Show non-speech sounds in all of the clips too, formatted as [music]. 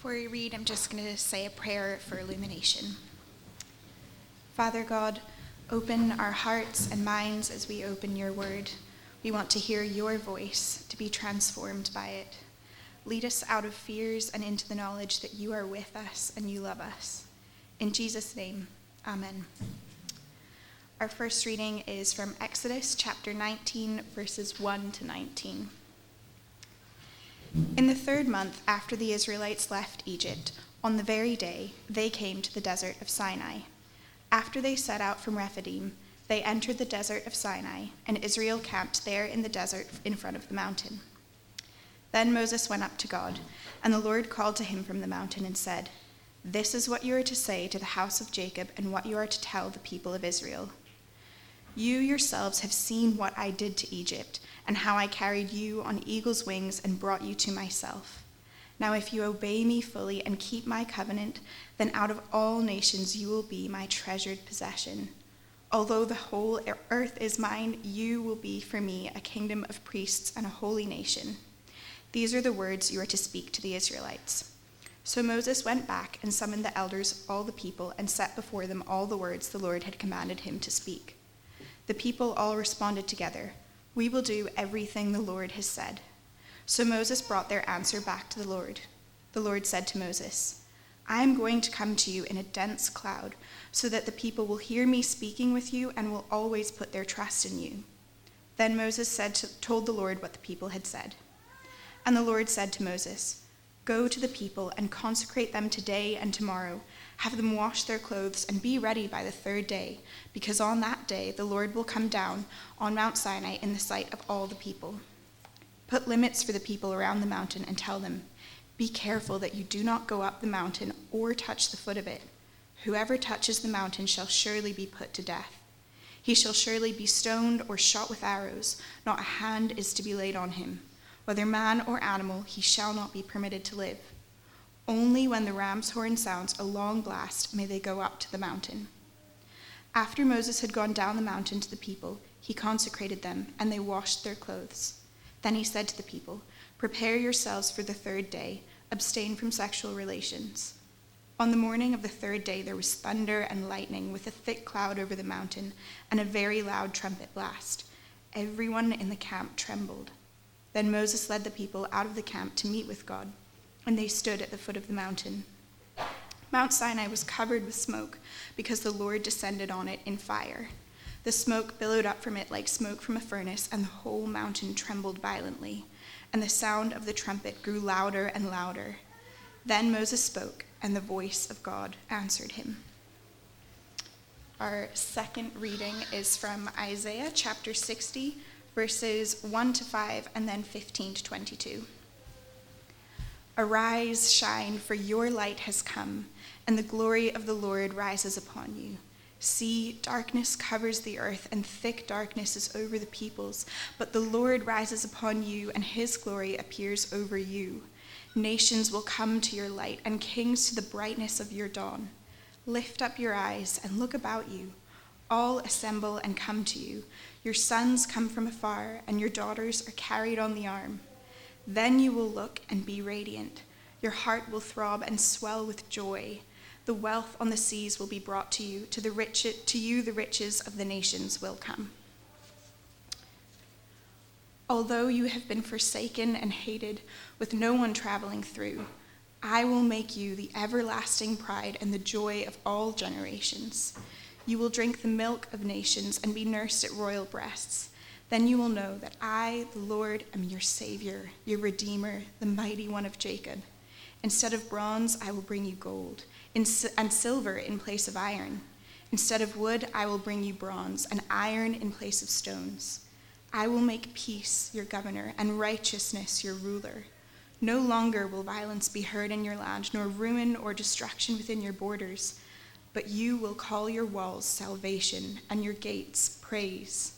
Before we read, I'm just going to say a prayer for illumination. Father God, open our hearts and minds as we open your word. We want to hear your voice, to be transformed by it. Lead us out of fears and into the knowledge that you are with us and you love us. In Jesus' name, amen. Our first reading is from Exodus chapter 19, verses 1 to 19. In the third month after the Israelites left Egypt, on the very day, they came to the desert of Sinai. After they set out from Rephidim, they entered the desert of Sinai, and Israel camped there in the desert in front of the mountain. Then Moses went up to God, and the Lord called to him from the mountain and said, This is what you are to say to the house of Jacob, and what you are to tell the people of Israel. You yourselves have seen what I did to Egypt, and how I carried you on eagle's wings and brought you to myself. Now, if you obey me fully and keep my covenant, then out of all nations you will be my treasured possession. Although the whole earth is mine, you will be for me a kingdom of priests and a holy nation. These are the words you are to speak to the Israelites. So Moses went back and summoned the elders all the people and set before them all the words the Lord had commanded him to speak. The people all responded together, We will do everything the Lord has said. So Moses brought their answer back to the Lord. The Lord said to Moses, I am going to come to you in a dense cloud, so that the people will hear me speaking with you and will always put their trust in you. Then Moses said to, told the Lord what the people had said. And the Lord said to Moses, Go to the people and consecrate them today and tomorrow have them wash their clothes and be ready by the third day, because on that day the Lord will come down on Mount Sinai in the sight of all the people. Put limits for the people around the mountain and tell them, Be careful that you do not go up the mountain or touch the foot of it. Whoever touches the mountain shall surely be put to death. He shall surely be stoned or shot with arrows, not a hand is to be laid on him. Whether man or animal, he shall not be permitted to live. Only when the ram's horn sounds a long blast may they go up to the mountain. After Moses had gone down the mountain to the people, he consecrated them, and they washed their clothes. Then he said to the people, Prepare yourselves for the third day, abstain from sexual relations. On the morning of the third day, there was thunder and lightning with a thick cloud over the mountain and a very loud trumpet blast. Everyone in the camp trembled. Then Moses led the people out of the camp to meet with God and they stood at the foot of the mountain. Mount Sinai was covered with smoke because the Lord descended on it in fire. The smoke billowed up from it like smoke from a furnace, and the whole mountain trembled violently, and the sound of the trumpet grew louder and louder. Then Moses spoke, and the voice of God answered him. Our second reading is from Isaiah chapter 60, verses 1 to 5, and then 15 to 22. Arise, shine, for your light has come, and the glory of the Lord rises upon you. See, darkness covers the earth, and thick darkness is over the peoples. But the Lord rises upon you, and his glory appears over you. Nations will come to your light, and kings to the brightness of your dawn. Lift up your eyes and look about you. All assemble and come to you. Your sons come from afar, and your daughters are carried on the arm. Then you will look and be radiant. Your heart will throb and swell with joy. The wealth on the seas will be brought to you. To, the rich, to you, the riches of the nations will come. Although you have been forsaken and hated, with no one traveling through, I will make you the everlasting pride and the joy of all generations. You will drink the milk of nations and be nursed at royal breasts. Then you will know that I, the Lord, am your Savior, your Redeemer, the mighty one of Jacob. Instead of bronze, I will bring you gold, and silver in place of iron. Instead of wood, I will bring you bronze, and iron in place of stones. I will make peace your governor, and righteousness your ruler. No longer will violence be heard in your land, nor ruin or destruction within your borders, but you will call your walls salvation, and your gates praise.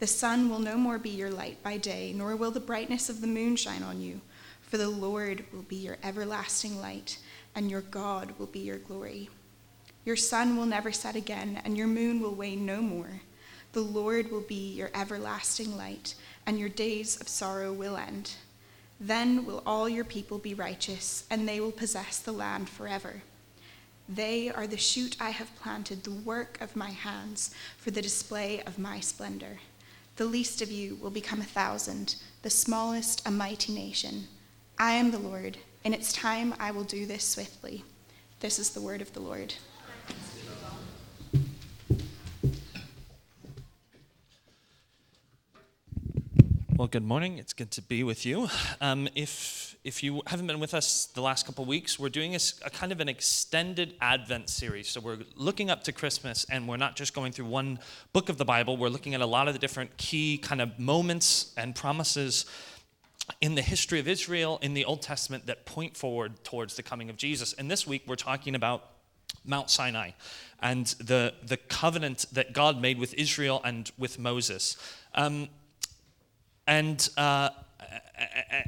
The sun will no more be your light by day, nor will the brightness of the moon shine on you, for the Lord will be your everlasting light, and your God will be your glory. Your sun will never set again, and your moon will wane no more. The Lord will be your everlasting light, and your days of sorrow will end. Then will all your people be righteous, and they will possess the land forever. They are the shoot I have planted, the work of my hands, for the display of my splendor. The least of you will become a thousand, the smallest a mighty nation. I am the Lord. In its time I will do this swiftly. This is the word of the Lord. Well, good morning. It's good to be with you. Um, if if you haven't been with us the last couple weeks, we're doing a, a, kind of an extended Advent series. So we're looking up to Christmas, and we're not just going through one book of the Bible. We're looking at a lot of the different key kind of moments and promises in the history of Israel in the Old Testament that point forward towards the coming of Jesus. And this week, we're talking about Mount Sinai and the the covenant that God made with Israel and with Moses. Um, and, uh,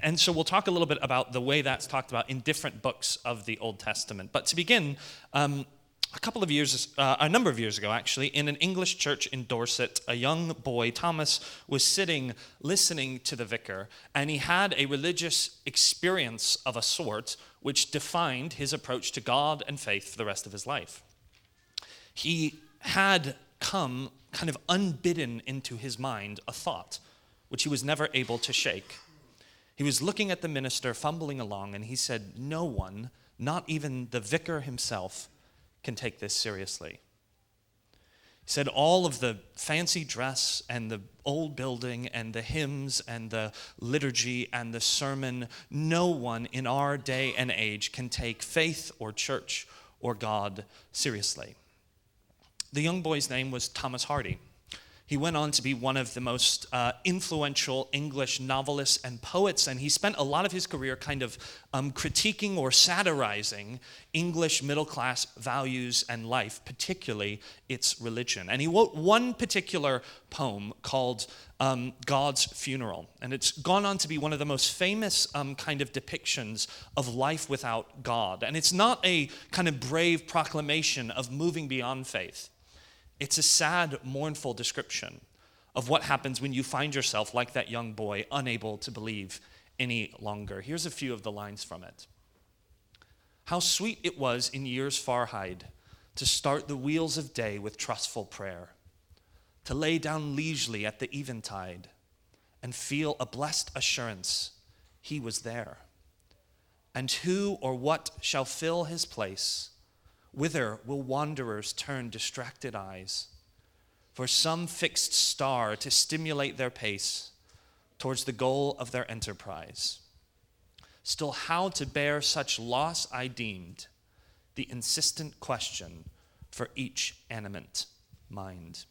and so we'll talk a little bit about the way that's talked about in different books of the Old Testament. But to begin, um, a couple of years, uh, a number of years ago actually, in an English church in Dorset, a young boy, Thomas, was sitting listening to the vicar, and he had a religious experience of a sort which defined his approach to God and faith for the rest of his life. He had come kind of unbidden into his mind a thought which he was never able to shake. He was looking at the minister, fumbling along, and he said, No one, not even the vicar himself, can take this seriously. He said, All of the fancy dress and the old building and the hymns and the liturgy and the sermon, no one in our day and age can take faith or church or God seriously. The young boy's name was Thomas Hardy. He went on to be one of the most uh, influential English novelists and poets, and he spent a lot of his career kind of um, critiquing or satirizing English middle class values and life, particularly its religion. And he wrote one particular poem called um, God's Funeral, and it's gone on to be one of the most famous um, kind of depictions of life without God. And it's not a kind of brave proclamation of moving beyond faith. It's a sad, mournful description of what happens when you find yourself, like that young boy, unable to believe any longer. Here's a few of the lines from it How sweet it was in years far hied to start the wheels of day with trustful prayer, to lay down leisurely at the eventide and feel a blessed assurance he was there. And who or what shall fill his place? Whither will wanderers turn distracted eyes? For some fixed star to stimulate their pace towards the goal of their enterprise. Still, how to bear such loss I deemed the insistent question for each animate mind.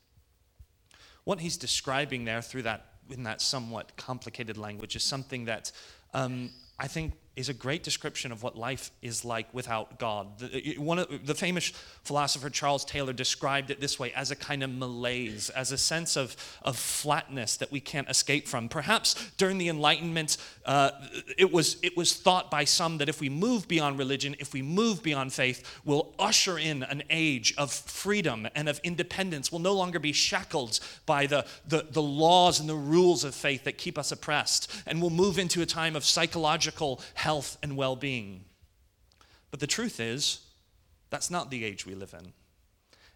What he's describing there through that, in that somewhat complicated language, is something that um, I think is a great description of what life is like without God. The, one of, the famous philosopher Charles Taylor described it this way as a kind of malaise, as a sense of, of flatness that we can't escape from. Perhaps during the Enlightenment, uh, it, was, it was thought by some that if we move beyond religion, if we move beyond faith, we'll usher in an age of freedom and of independence. We'll no longer be shackled by the, the, the laws and the rules of faith that keep us oppressed, and we'll move into a time of psychological health and well being. But the truth is, that's not the age we live in.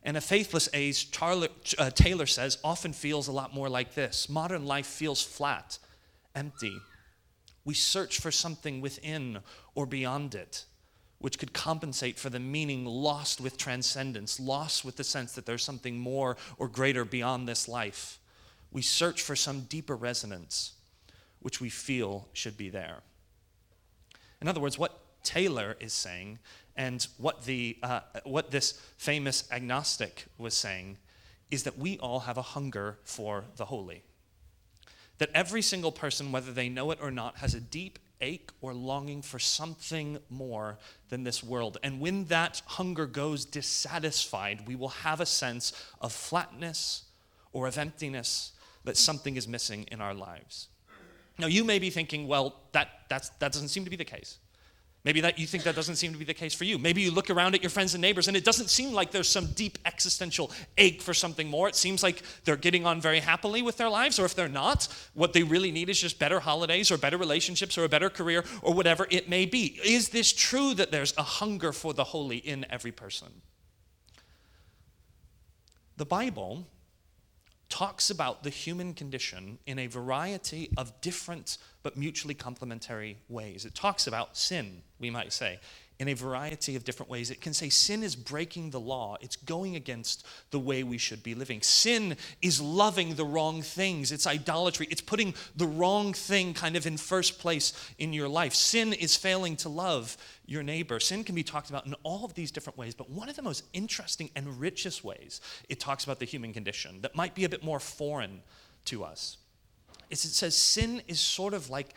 And a faithless age, uh, Taylor says, often feels a lot more like this. Modern life feels flat, empty. We search for something within or beyond it, which could compensate for the meaning lost with transcendence, lost with the sense that there's something more or greater beyond this life. We search for some deeper resonance, which we feel should be there. In other words, what Taylor is saying and what, the, uh, what this famous agnostic was saying is that we all have a hunger for the holy. That every single person, whether they know it or not, has a deep ache or longing for something more than this world. And when that hunger goes dissatisfied, we will have a sense of flatness or of emptiness that something is missing in our lives. Now, you may be thinking, well, that, that's, that doesn't seem to be the case. Maybe that you think that doesn't seem to be the case for you. Maybe you look around at your friends and neighbors and it doesn't seem like there's some deep existential ache for something more. It seems like they're getting on very happily with their lives, or if they're not, what they really need is just better holidays or better relationships or a better career or whatever it may be. Is this true that there's a hunger for the holy in every person? The Bible talks about the human condition in a variety of different but mutually complementary ways. It talks about sin, we might say, in a variety of different ways. It can say sin is breaking the law, it's going against the way we should be living. Sin is loving the wrong things, it's idolatry, it's putting the wrong thing kind of in first place in your life. Sin is failing to love your neighbor. Sin can be talked about in all of these different ways, but one of the most interesting and richest ways it talks about the human condition that might be a bit more foreign to us is it says sin is sort of like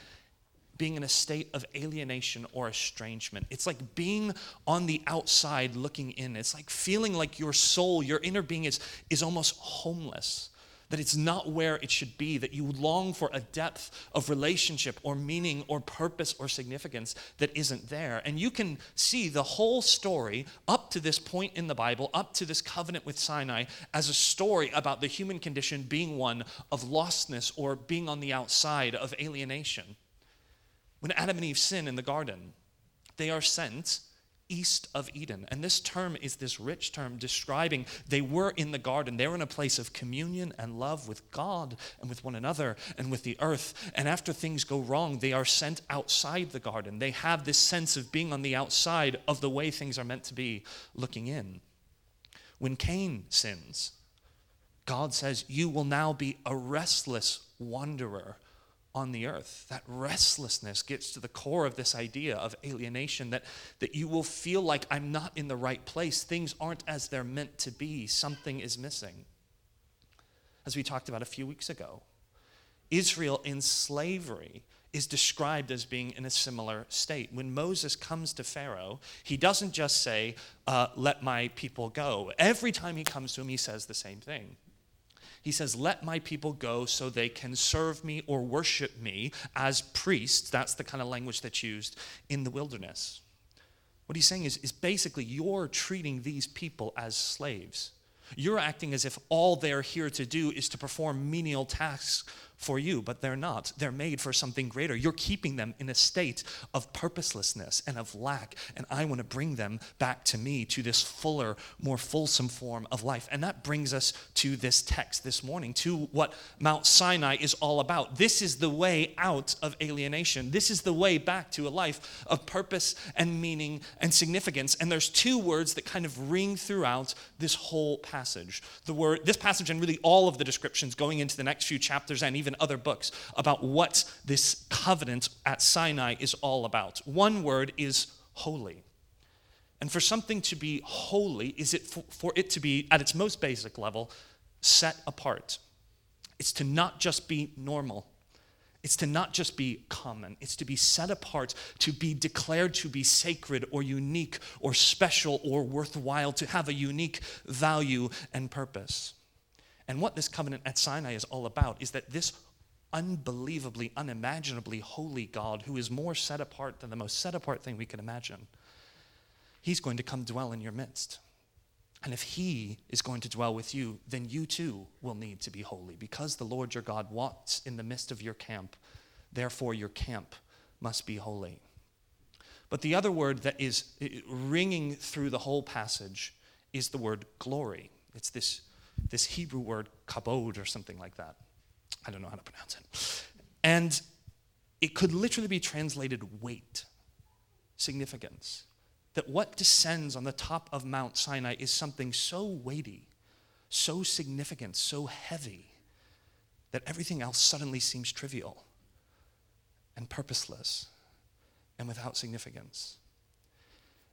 being in a state of alienation or estrangement. It's like being on the outside looking in. It's like feeling like your soul, your inner being is, is almost homeless, that it's not where it should be, that you long for a depth of relationship or meaning or purpose or significance that isn't there. And you can see the whole story up to this point in the Bible, up to this covenant with Sinai, as a story about the human condition being one of lostness or being on the outside of alienation. When Adam and Eve sin in the garden, they are sent east of Eden. And this term is this rich term describing they were in the garden. They were in a place of communion and love with God and with one another and with the earth. And after things go wrong, they are sent outside the garden. They have this sense of being on the outside of the way things are meant to be, looking in. When Cain sins, God says, You will now be a restless wanderer on the earth. That restlessness gets to the core of this idea of alienation that, that you will feel like I'm not in the right place. Things aren't as they're meant to be. Something is missing. As we talked about a few weeks ago, Israel in slavery is described as being in a similar state. When Moses comes to Pharaoh, he doesn't just say, uh, Let my people go. Every time he comes to him, he says the same thing. He says, Let my people go so they can serve me or worship me as priests. That's the kind of language that's used in the wilderness. What he's saying is, is basically, you're treating these people as slaves. You're acting as if all they're here to do is to perform menial tasks for you, but they're not. They're made for something greater. You're keeping them in a state of purposelessness and of lack, and I want to bring them back to me, to this fuller, more fulsome form of life. And that brings us to this text this morning, to what Mount Sinai is all about. This is the way out of alienation. This is the way back to a life of purpose and meaning and significance. And there's two words that kind of ring throughout this whole passage. The word, this passage, and really all of the descriptions going into the next few chapters and even even other books about what this covenant at Sinai is all about. One word is holy. And for something to be holy, is it for, for it to be, at its most basic level, set apart. It's to not just be normal. It's to not just be common, it's to be set apart, to be declared to be sacred or unique or special or worthwhile, to have a unique value and purpose. And what this covenant at Sinai is all about is that this unbelievably, unimaginably holy God, who is more set apart than the most set apart thing we can imagine, he's going to come dwell in your midst. And if he is going to dwell with you, then you too will need to be holy because the Lord your God walks in the midst of your camp. Therefore, your camp must be holy. But the other word that is ringing through the whole passage is the word glory. It's this this Hebrew word kabod or something like that. I don't know how to pronounce it. And it could literally be translated weight, significance. That what descends on the top of Mount Sinai is something so weighty, so significant, so heavy, that everything else suddenly seems trivial and purposeless and without significance.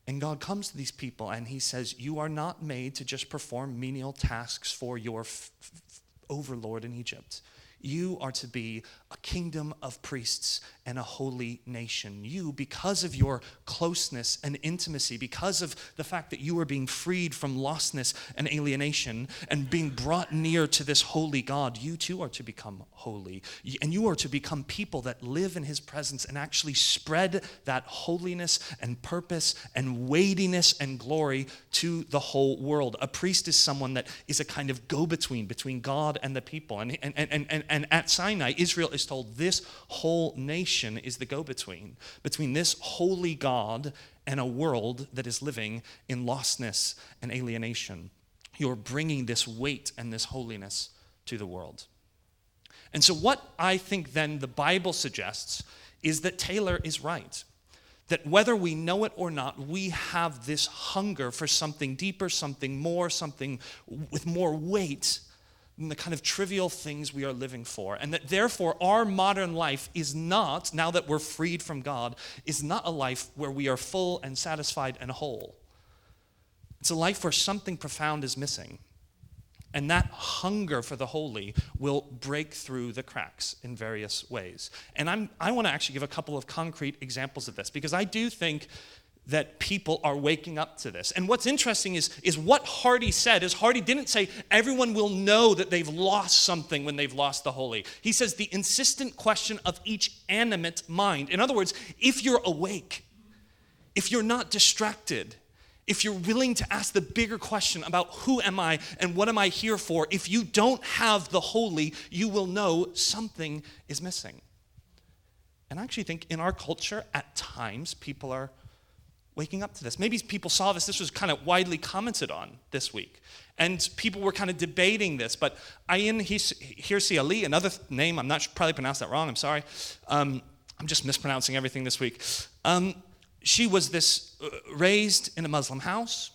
And God comes to these people and he says, You are not made to just perform menial tasks for your f- f- overlord in Egypt. You are to be a kingdom of priests and a holy nation. You, because of your closeness and intimacy, because of the fact that you are being freed from lostness and alienation and being brought near to this holy God, you too are to become holy. And you are to become people that live in his presence and actually spread that holiness and purpose and weightiness and glory to the whole world. A priest is someone that is a kind of go between between God and the people. And, and, and, and, and at Sinai, Israel is told this whole nation is the go between, between this holy God and a world that is living in lostness and alienation. You're bringing this weight and this holiness to the world. And so, what I think then the Bible suggests is that Taylor is right. That whether we know it or not, we have this hunger for something deeper, something more, something with more weight than the kind of trivial things we are living for. And that therefore, our modern life is not, now that we're freed from God, is not a life where we are full and satisfied and whole. It's a life where something profound is missing. And that hunger for the holy will break through the cracks in various ways. And I'm, I want to actually give a couple of concrete examples of this because I do think that people are waking up to this. And what's interesting is, is what Hardy said is Hardy didn't say everyone will know that they've lost something when they've lost the holy. He says the insistent question of each animate mind. In other words, if you're awake, if you're not distracted, if you're willing to ask the bigger question about who am I and what am I here for, if you don't have the holy, you will know something is missing. And I actually think in our culture, at times, people are waking up to this. Maybe people saw this. This was kind of widely commented on this week. And people were kind of debating this. But Ayin Hirsi Ali, another name, I'm not probably pronounced that wrong, I'm sorry. Um, I'm just mispronouncing everything this week. Um, she was this uh, raised in a Muslim house,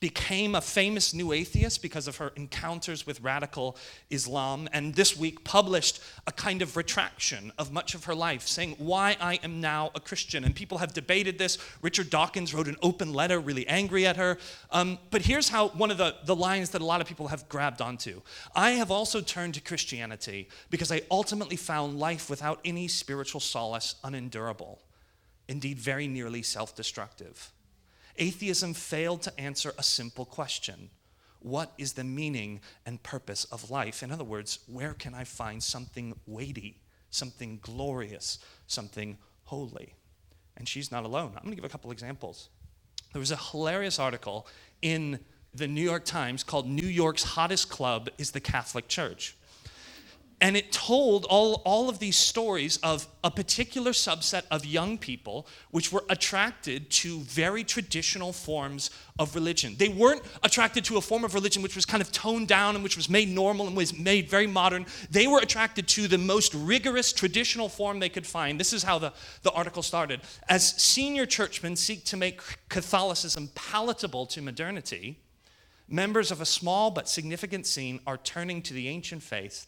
became a famous new atheist because of her encounters with radical Islam, and this week published a kind of retraction of much of her life, saying why I am now a Christian. And people have debated this. Richard Dawkins wrote an open letter, really angry at her. Um, but here's how one of the, the lines that a lot of people have grabbed onto I have also turned to Christianity because I ultimately found life without any spiritual solace unendurable indeed, very nearly self destructive. Atheism failed to answer a simple question What is the meaning and purpose of life? In other words, where can I find something weighty, something glorious, something holy? And she's not alone. I'm going to give a couple examples. There was a hilarious article in the New York Times called New York's Hottest Club is the Catholic Church. And it told all, all of these stories of a particular subset of young people which were attracted to very traditional forms of religion. They weren't attracted to a form of religion which was kind of toned down and which was made normal and was made very modern. They were attracted to the most rigorous traditional form they could find. This is how the, the article started. As senior churchmen seek to make Catholicism palatable to modernity, members of a small but significant scene are turning to the ancient faith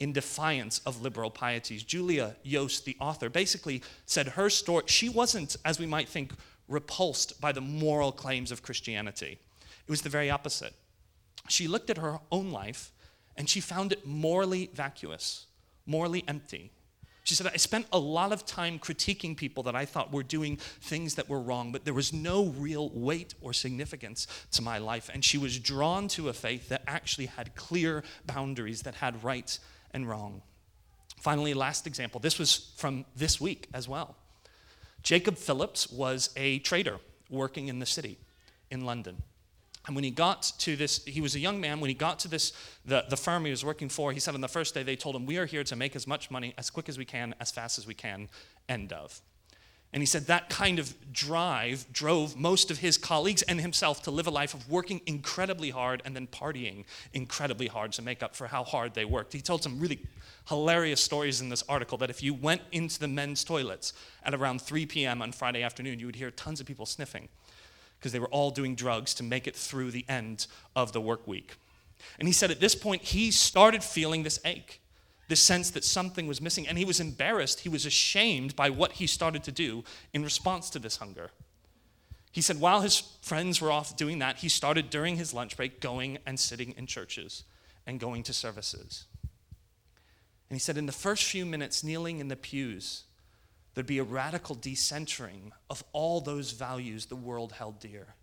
in defiance of liberal pieties. Julia Yost, the author, basically said her story, she wasn't, as we might think, repulsed by the moral claims of Christianity. It was the very opposite. She looked at her own life and she found it morally vacuous, morally empty. She said, I spent a lot of time critiquing people that I thought were doing things that were wrong, but there was no real weight or significance to my life. And she was drawn to a faith that actually had clear boundaries, that had right and wrong. Finally, last example. This was from this week as well. Jacob Phillips was a trader working in the city in London. And when he got to this, he was a young man. When he got to this, the, the firm he was working for, he said on the first day, they told him, We are here to make as much money as quick as we can, as fast as we can, end of. And he said that kind of drive drove most of his colleagues and himself to live a life of working incredibly hard and then partying incredibly hard to make up for how hard they worked. He told some really hilarious stories in this article that if you went into the men's toilets at around 3 p.m. on Friday afternoon, you would hear tons of people sniffing because they were all doing drugs to make it through the end of the work week. And he said at this point, he started feeling this ache this sense that something was missing. And he was embarrassed, he was ashamed by what he started to do in response to this hunger. He said while his friends were off doing that, he started during his lunch break going and sitting in churches and going to services. And he said, in the first few minutes, kneeling in the pews, there'd be a radical decentering of all those values the world held dear.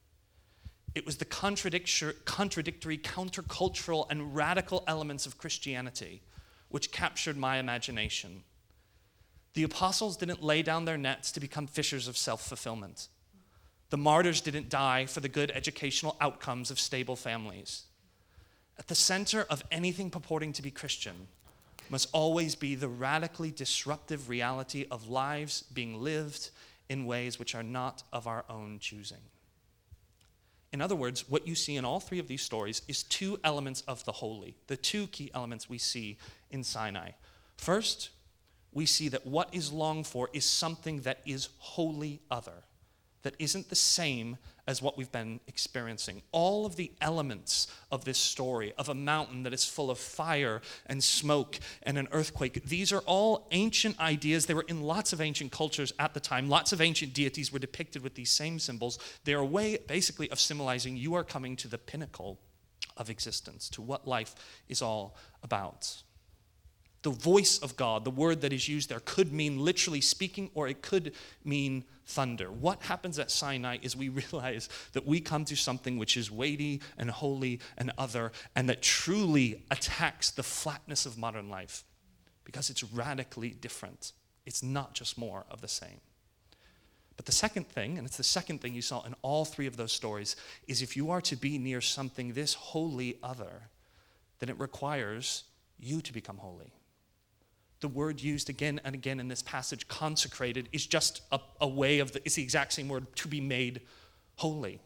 It was the contradictory, countercultural, and radical elements of Christianity which captured my imagination. The apostles didn't lay down their nets to become fishers of self fulfillment. The martyrs didn't die for the good educational outcomes of stable families. At the center of anything purporting to be Christian must always be the radically disruptive reality of lives being lived in ways which are not of our own choosing. In other words, what you see in all three of these stories is two elements of the holy, the two key elements we see in Sinai. First, we see that what is longed for is something that is wholly other that isn't the same as what we've been experiencing. All of the elements of this story, of a mountain that is full of fire and smoke and an earthquake, these are all ancient ideas. They were in lots of ancient cultures at the time. Lots of ancient deities were depicted with these same symbols. They're a way, basically, of symbolizing you are coming to the pinnacle of existence, to what life is all about. The voice of God, the word that is used there, could mean literally speaking or it could mean thunder. What happens at Sinai is we [laughs] realize that we come to something which is weighty and holy and other and that truly attacks the flatness of modern life because it's radically different. It's not just more of the same. But the second thing, and it's the second thing you saw in all three of those stories, is if you are to be near something this holy other, then it requires you to become holy the word used again and again in this passage, consecrated, is just a, a way of the, it's the exact same word, to be made holy.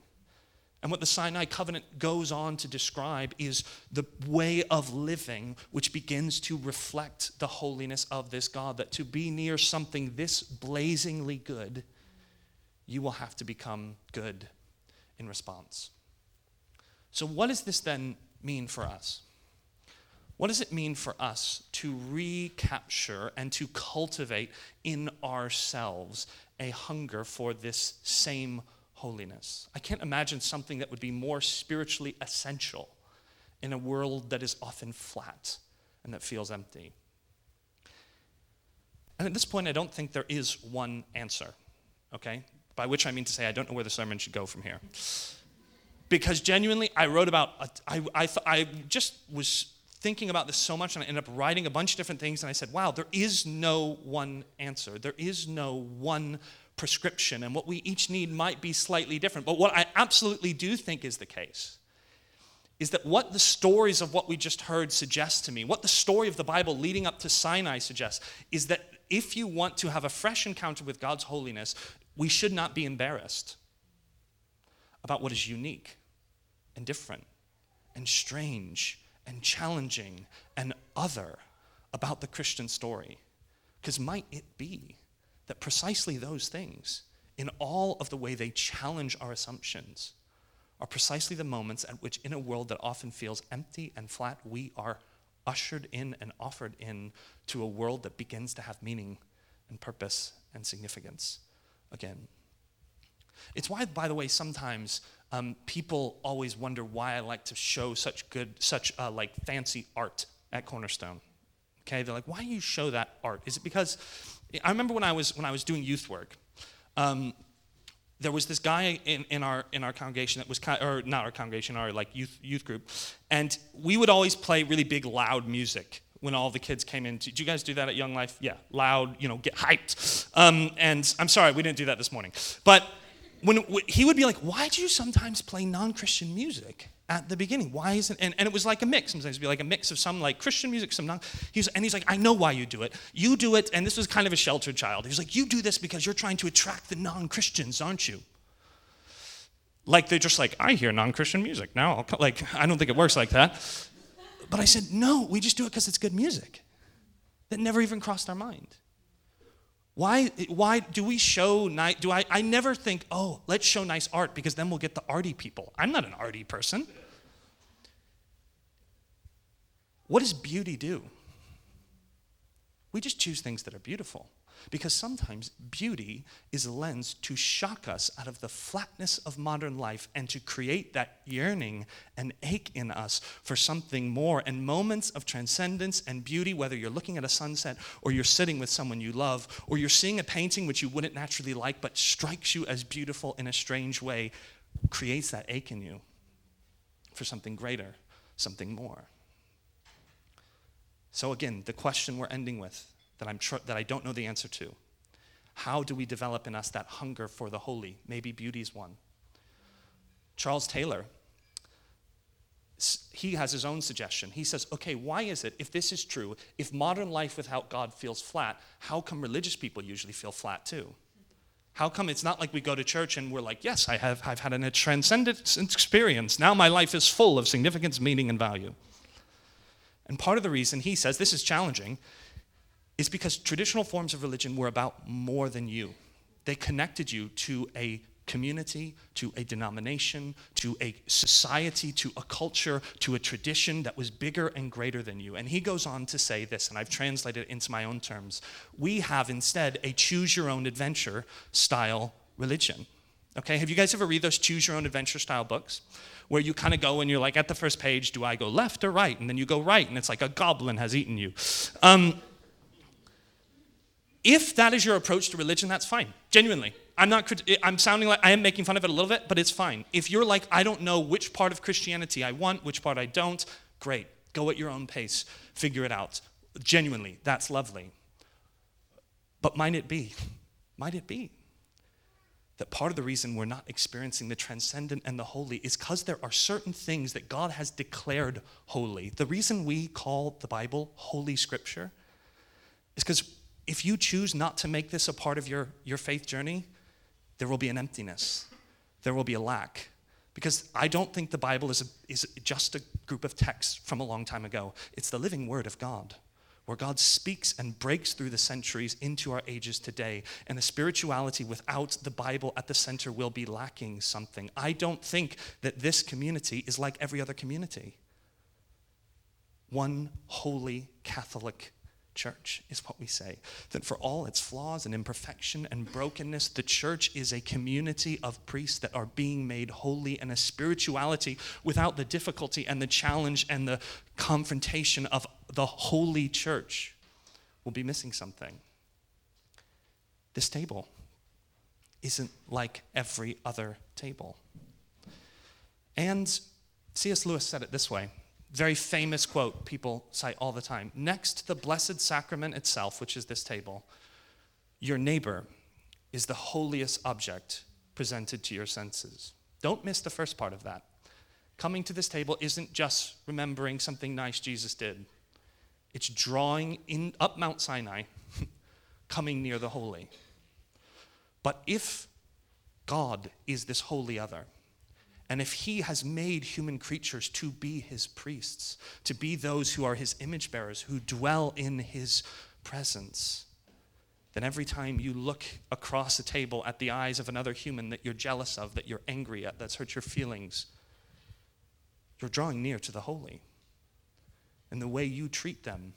And what the Sinai covenant goes on to describe is the way of living which begins to reflect the holiness of this God. That to be near something this blazingly good, you will have to become good in response. So, what does this then mean for us? What does it mean for us to recapture and to cultivate in ourselves a hunger for this same holiness? I can't imagine something that would be more spiritually essential in a world that is often flat and that feels empty. And at this point, I don't think there is one answer, okay? By which I mean to say, I don't know where the sermon should go from here. Because genuinely, I wrote about, I, I, I just was thinking about this so much and I ended up writing a bunch of different things and I said, wow, there is no one answer. There is no one prescription and what we each need might be slightly different. But what I absolutely do think is the case is that what the stories of what we just heard suggest to me, what the story of the Bible leading up to Sinai suggests, is that if you want to have a fresh encounter with God's holiness, we should not be embarrassed about what is unique and different and strange and challenging and other about the Christian story. Because might it be that precisely those things, in all of the way they challenge our assumptions, are precisely the moments at which, in a world that often feels empty and flat, we are ushered in and offered in to a world that begins to have meaning and purpose and significance again. It's why, by the way, sometimes um, people always wonder why I like to show such good, such uh, like fancy art at Cornerstone. Okay, they're like, why do you show that art? Is it because I remember when I was when I was doing youth work, um, there was this guy in, in our in our congregation that was kind or not our congregation, our like youth youth group, and we would always play really big loud music when all the kids came in. Did you guys do that at Young Life? Yeah, loud, you know, get hyped. Um, and I'm sorry, we didn't do that this morning, but when he would be like, why do you sometimes play non-Christian music at the beginning? Why isn't and, and it was like a mix. Sometimes it'd be like a mix of some like Christian music, some non. He's and he's like, I know why you do it. You do it, and this was kind of a sheltered child. He's like, you do this because you're trying to attract the non-Christians, aren't you? Like they're just like, I hear non-Christian music now. Like I don't think it works like that. But I said, no, we just do it because it's good music. That never even crossed our mind. Why, why do we show nice? Do I, I never think, oh, let's show nice art because then we'll get the arty people. I'm not an arty person. What does beauty do? We just choose things that are beautiful. Because sometimes beauty is a lens to shock us out of the flatness of modern life and to create that yearning and ache in us for something more. And moments of transcendence and beauty, whether you're looking at a sunset or you're sitting with someone you love or you're seeing a painting which you wouldn't naturally like but strikes you as beautiful in a strange way, creates that ache in you for something greater, something more. So, again, the question we're ending with that, I'm tr- that I don't know the answer to how do we develop in us that hunger for the holy? Maybe beauty's one. Charles Taylor, he has his own suggestion. He says, okay, why is it, if this is true, if modern life without God feels flat, how come religious people usually feel flat too? How come it's not like we go to church and we're like, yes, I have, I've had a transcendent experience. Now my life is full of significance, meaning, and value. And part of the reason he says this is challenging is because traditional forms of religion were about more than you. They connected you to a community, to a denomination, to a society, to a culture, to a tradition that was bigger and greater than you. And he goes on to say this, and I've translated it into my own terms. We have instead a choose your own adventure style religion. Okay, have you guys ever read those choose your own adventure style books? Where you kind of go and you're like, at the first page, do I go left or right? And then you go right, and it's like a goblin has eaten you. Um, if that is your approach to religion, that's fine. Genuinely. I'm not I'm sounding like I am making fun of it a little bit, but it's fine. If you're like I don't know which part of Christianity I want, which part I don't, great. Go at your own pace. Figure it out. Genuinely, that's lovely. But might it be? Might it be that part of the reason we're not experiencing the transcendent and the holy is because there are certain things that God has declared holy. The reason we call the Bible Holy Scripture is because if you choose not to make this a part of your, your faith journey, there will be an emptiness, there will be a lack. Because I don't think the Bible is, a, is just a group of texts from a long time ago. It's the living word of God, where God speaks and breaks through the centuries into our ages today. And the spirituality without the Bible at the center will be lacking something. I don't think that this community is like every other community. One holy Catholic church, is what we say. That for all its flaws and imperfection and brokenness, the church is a community of priests that are being made holy and a spirituality without the difficulty and the challenge and the confrontation of the holy church will be missing something. This table isn't like every other table. And C.S. Lewis said it this way very famous quote people cite all the time. Next to the Blessed Sacrament itself, which is this table, your neighbor is the holiest object presented to your senses. Don't miss the first part of that. Coming to this table isn't just remembering something nice Jesus did, it's drawing in, up Mount Sinai, [laughs] coming near the holy. But if God is this holy other, and if he has made human creatures to be his priests, to be those who are his image bearers, who dwell in his presence, then every time you look across a table at the eyes of another human that you're jealous of, that you're angry at, that's hurt your feelings, you're drawing near to the holy. And the way you treat them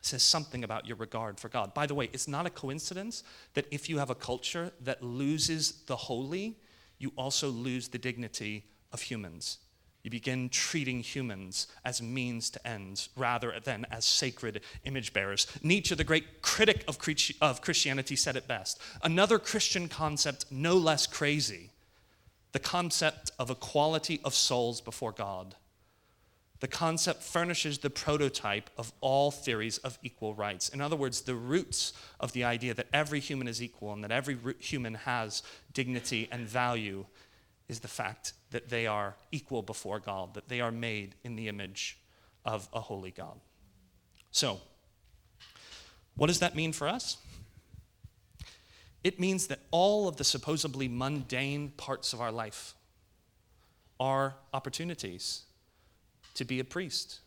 says something about your regard for God. By the way, it's not a coincidence that if you have a culture that loses the holy, you also lose the dignity of humans. You begin treating humans as means to ends rather than as sacred image bearers. Nietzsche, the great critic of, Christianity, said it best. Another Christian concept, no less crazy the concept of equality of souls before God. The concept furnishes the prototype of all theories of equal rights. In other words, the roots of the idea that every human is equal and that every human has dignity and value is the fact that they are equal before God, that they are made in the image of a holy God. So, what does that mean for us? It means that all of the supposedly mundane parts of our life are opportunities to be a priest.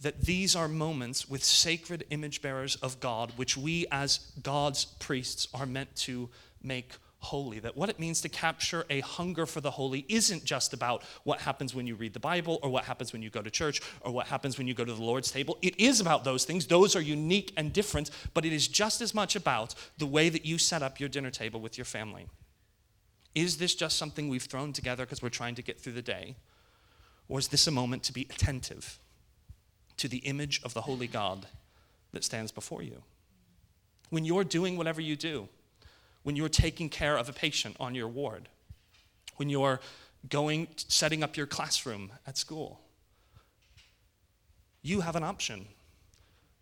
That these are moments with sacred image bearers of God, which we as God's priests are meant to make holy. That what it means to capture a hunger for the holy isn't just about what happens when you read the Bible or what happens when you go to church or what happens when you go to the Lord's table. It is about those things. Those are unique and different, but it is just as much about the way that you set up your dinner table with your family. Is this just something we've thrown together because we're trying to get through the day? Or is this a moment to be attentive to the image of the holy God that stands before you? When you're doing whatever you do, when you're taking care of a patient on your ward, when you're going, setting up your classroom at school. You have an option.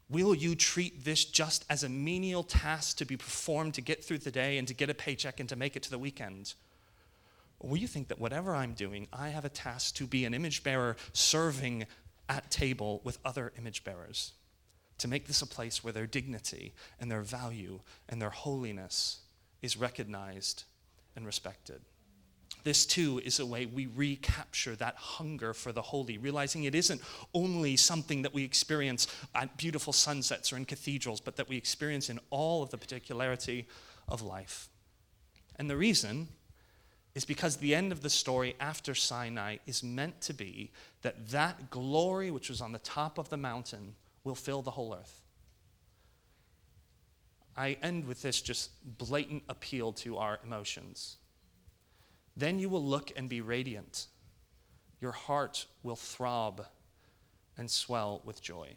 Will you treat this just as a menial task to be performed to get through the day and to get a paycheck and to make it to the weekend? You think that whatever I'm doing, I have a task to be an image bearer serving at table with other image bearers? To make this a place where their dignity and their value and their holiness is recognized and respected. This too is a way we recapture that hunger for the holy, realizing it isn't only something that we experience at beautiful sunsets or in cathedrals, but that we experience in all of the particularity of life. And the reason is because the end of the story after Sinai is meant to be that that glory which was on the top of the mountain will fill the whole earth. I end with this just blatant appeal to our emotions. Then you will look and be radiant. Your heart will throb and swell with joy.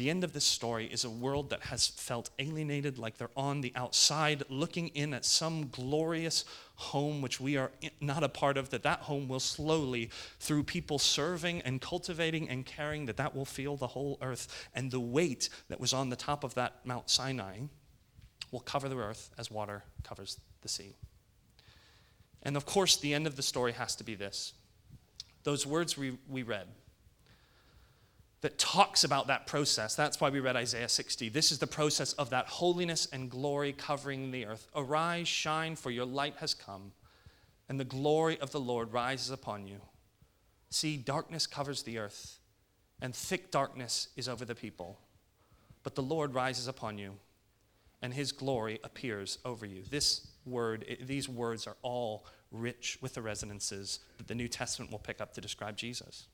The end of this story is a world that has felt alienated, like they're on the outside, looking in at some glorious home which we are not a part of, that that home will slowly, through people serving and cultivating and caring, that that will feel the whole earth. And the weight that was on the top of that Mount Sinai will cover the earth as water covers the sea. And of course, the end of the story has to be this. Those words we, we read, that talks about that process. That's why we read Isaiah 60. This is the process of that holiness and glory covering the earth. Arise, shine, for your light has come, and the glory of the Lord rises upon you. See, darkness covers the earth, and thick darkness is over the people. But the Lord rises upon you, and his glory appears over you. This word, these words are all rich with the resonances that the New Testament will pick up to describe Jesus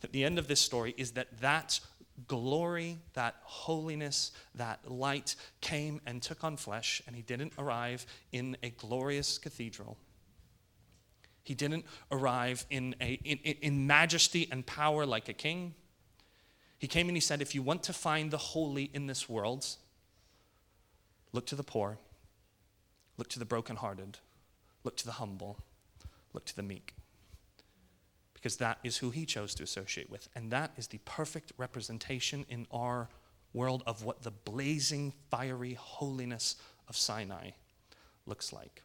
the end of this story is that that glory, that holiness, that light came and took on flesh, and he didn't arrive in a glorious cathedral. He didn't arrive in, a, in, in majesty and power like a king. He came and he said, If you want to find the holy in this world, look to the poor, look to the brokenhearted, look to the humble, look to the meek because that is who he chose to associate with. And that is the perfect representation in our world of what the blazing, fiery holiness of Sinai looks like.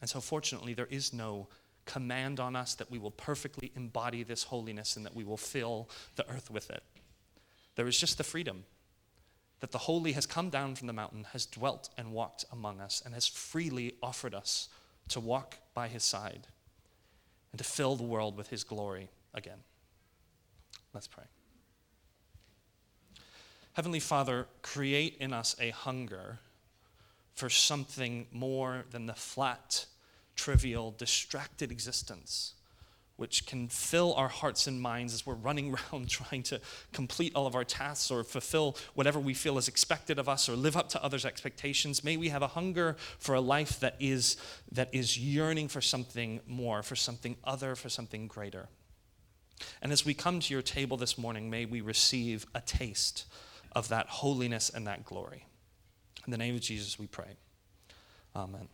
And so, fortunately, there is no command on us that we will perfectly embody this holiness and that we will fill the earth with it. There is just the freedom that the holy has come down from the mountain, has dwelt and walked among us, and has freely offered us to walk by his side and to fill the world with his glory again. Let's pray. Heavenly Father, create in us a hunger for something more than the flat, trivial, distracted existence which can fill our hearts and minds as we're running [laughs] around trying to complete all of our tasks or fulfill whatever we feel is expected of us or live up to others' expectations. May we have a hunger for a life that is, that is yearning for something more, for something other, for something greater. And as we come to your table this morning, may we receive a taste of that holiness and that glory. In the name of Jesus, we pray. Amen.